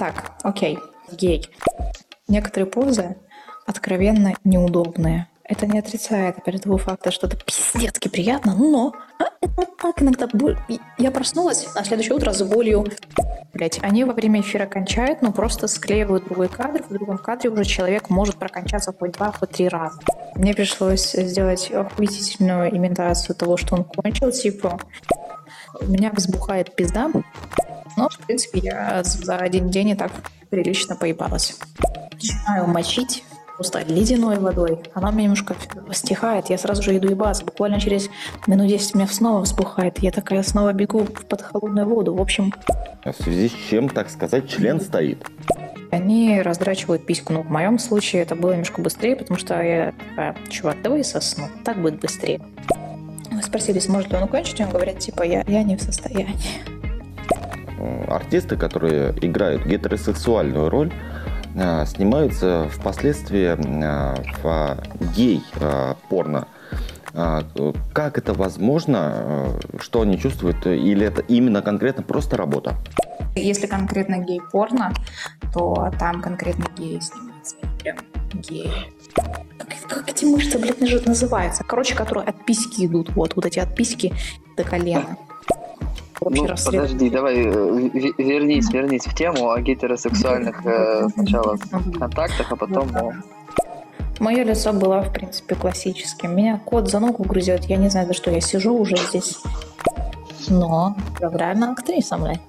Так, окей, гей. Некоторые позы откровенно неудобные. Это не отрицает, опять того факта, что это пиздецки приятно, но а, это так иногда... боль. Я проснулась на следующее утро с болью. Блять, они во время эфира кончают, но просто склеивают другой кадр. В другом кадре уже человек может прокончаться хоть два, хоть три раза. Мне пришлось сделать охуительную имитацию того, что он кончил. Типа, у меня взбухает пизда, но, в принципе, я за один день и так прилично поебалась. Начинаю мочить просто ледяной водой. Она мне немножко стихает, я сразу же иду ебаться. Буквально через минут 10 меня снова взбухает. Я такая снова бегу под холодную воду. В общем... А в связи с чем, так сказать, член стоит? Они раздрачивают письку. Ну, в моем случае это было немножко быстрее, потому что я такая, чувак, давай сосну. Так будет быстрее. Мы спросили, сможет ли он кончить, он говорит, типа, я, я не в состоянии. Артисты, которые играют гетеросексуальную роль, а, снимаются впоследствии а, в гей-порно. Как это возможно? Что они чувствуют? Или это именно конкретно просто работа? Если конкретно гей-порно, то там конкретно геи снимаются. Прям геи. Как, как эти мышцы, блядь, называются? Короче, которые от письки идут. Вот, вот эти от письки до колена вообще ну, расследовать. Подожди, давай э, вернись, вернись в тему о гетеросексуальных э, сначала контактах, а потом о... Мое лицо было, в принципе, классическим. Меня кот за ногу грызет. Я не знаю, за что я сижу уже здесь. Но реально актриса, блядь.